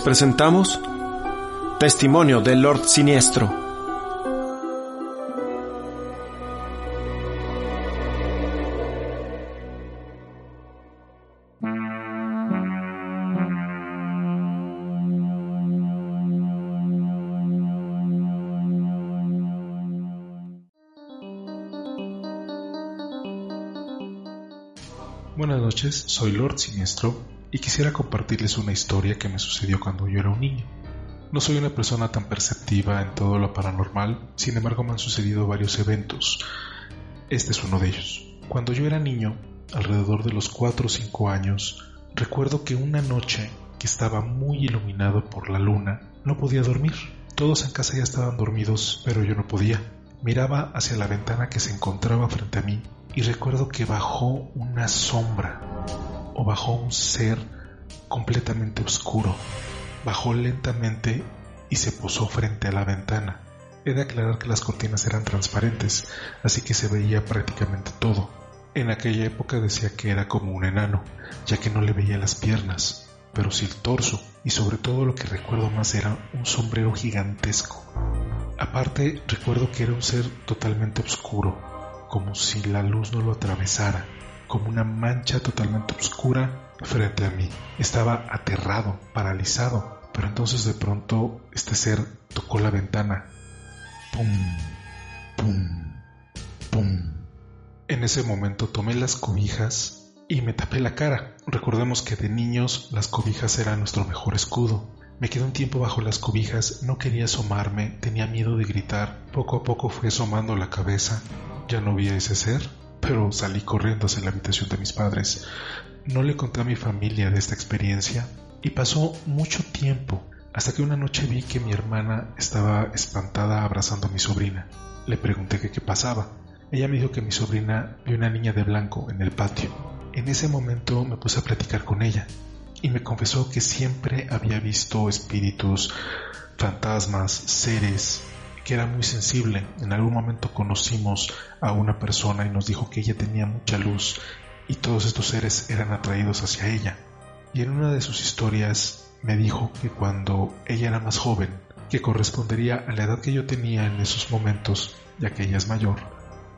presentamos Testimonio del Lord Siniestro. Buenas noches, soy Lord Siniestro y quisiera compartirles una historia que me sucedió cuando yo era un niño. No soy una persona tan perceptiva en todo lo paranormal, sin embargo me han sucedido varios eventos. Este es uno de ellos. Cuando yo era niño, alrededor de los 4 o 5 años, recuerdo que una noche que estaba muy iluminado por la luna, no podía dormir. Todos en casa ya estaban dormidos, pero yo no podía. Miraba hacia la ventana que se encontraba frente a mí y recuerdo que bajó una sombra bajó un ser completamente oscuro. Bajó lentamente y se posó frente a la ventana. He de aclarar que las cortinas eran transparentes, así que se veía prácticamente todo. En aquella época decía que era como un enano, ya que no le veía las piernas, pero sí el torso, y sobre todo lo que recuerdo más era un sombrero gigantesco. Aparte, recuerdo que era un ser totalmente oscuro, como si la luz no lo atravesara, como una mancha totalmente oscura frente a mí. Estaba aterrado, paralizado, pero entonces de pronto este ser tocó la ventana. Pum, pum, pum. En ese momento tomé las cobijas y me tapé la cara. Recordemos que de niños las cobijas eran nuestro mejor escudo. Me quedé un tiempo bajo las cobijas, no quería asomarme, tenía miedo de gritar. Poco a poco fui asomando la cabeza. Ya no vi a ese ser, pero salí corriendo hacia la habitación de mis padres. No le conté a mi familia de esta experiencia y pasó mucho tiempo hasta que una noche vi que mi hermana estaba espantada abrazando a mi sobrina. Le pregunté qué pasaba. Ella me dijo que mi sobrina vio una niña de blanco en el patio. En ese momento me puse a platicar con ella y me confesó que siempre había visto espíritus, fantasmas, seres, que era muy sensible. En algún momento conocimos a una persona y nos dijo que ella tenía mucha luz y todos estos seres eran atraídos hacia ella. Y en una de sus historias me dijo que cuando ella era más joven, que correspondería a la edad que yo tenía en esos momentos, ya que ella es mayor,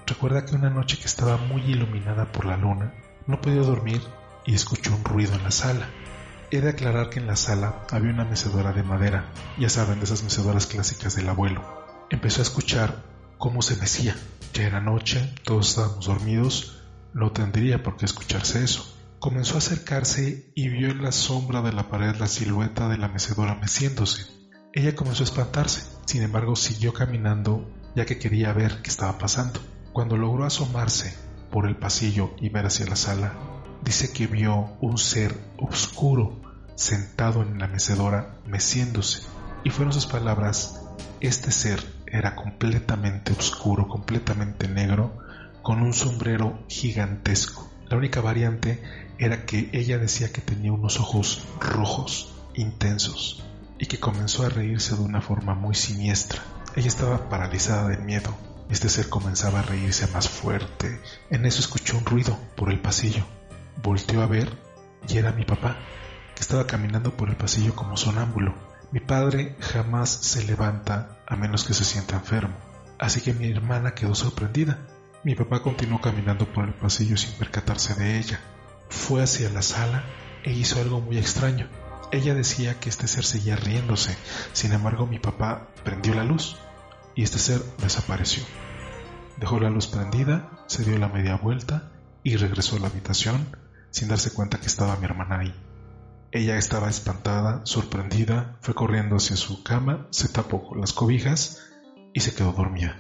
recuerda que una noche que estaba muy iluminada por la luna, no podía dormir y escuchó un ruido en la sala. He de aclarar que en la sala había una mecedora de madera, ya saben, de esas mecedoras clásicas del abuelo. Empezó a escuchar cómo se mecía. Ya era noche, todos estábamos dormidos, no tendría por qué escucharse eso. Comenzó a acercarse y vio en la sombra de la pared la silueta de la mecedora meciéndose. Ella comenzó a espantarse, sin embargo siguió caminando ya que quería ver qué estaba pasando. Cuando logró asomarse por el pasillo y ver hacia la sala, dice que vio un ser oscuro sentado en la mecedora meciéndose. Y fueron sus palabras, este ser era completamente oscuro, completamente negro, con un sombrero gigantesco. La única variante era que ella decía que tenía unos ojos rojos, intensos, y que comenzó a reírse de una forma muy siniestra. Ella estaba paralizada de miedo. Este ser comenzaba a reírse más fuerte. En eso escuchó un ruido por el pasillo. Volteó a ver y era mi papá, que estaba caminando por el pasillo como sonámbulo. Mi padre jamás se levanta a menos que se sienta enfermo, así que mi hermana quedó sorprendida. Mi papá continuó caminando por el pasillo sin percatarse de ella. Fue hacia la sala e hizo algo muy extraño. Ella decía que este ser seguía riéndose, sin embargo mi papá prendió la luz y este ser desapareció. Dejó la luz prendida, se dio la media vuelta y regresó a la habitación sin darse cuenta que estaba mi hermana ahí. Ella estaba espantada, sorprendida, fue corriendo hacia su cama, se tapó con las cobijas y se quedó dormida.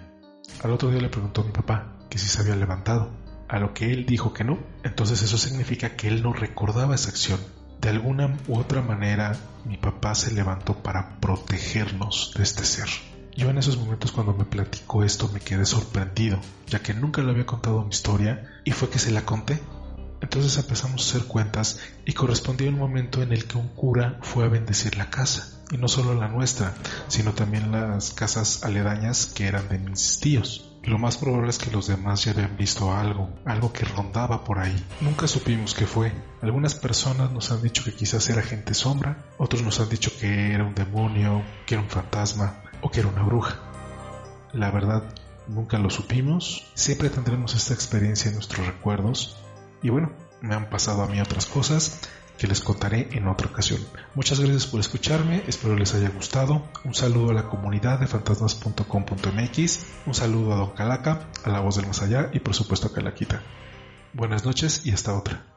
Al otro día le preguntó a mi papá que si se había levantado, a lo que él dijo que no. Entonces eso significa que él no recordaba esa acción. De alguna u otra manera, mi papá se levantó para protegernos de este ser. Yo en esos momentos cuando me platicó esto me quedé sorprendido, ya que nunca le había contado mi historia y fue que se la conté. Entonces empezamos a hacer cuentas y correspondió el momento en el que un cura fue a bendecir la casa, y no solo la nuestra, sino también las casas aledañas que eran de mis tíos. Lo más probable es que los demás ya habían visto algo, algo que rondaba por ahí. Nunca supimos qué fue. Algunas personas nos han dicho que quizás era gente sombra, otros nos han dicho que era un demonio, que era un fantasma, o que era una bruja. La verdad, nunca lo supimos. Siempre tendremos esta experiencia en nuestros recuerdos. Y bueno, me han pasado a mí otras cosas que les contaré en otra ocasión. Muchas gracias por escucharme, espero les haya gustado. Un saludo a la comunidad de fantasmas.com.mx, un saludo a Don Calaca, a la voz del más allá y por supuesto a Calaquita. Buenas noches y hasta otra.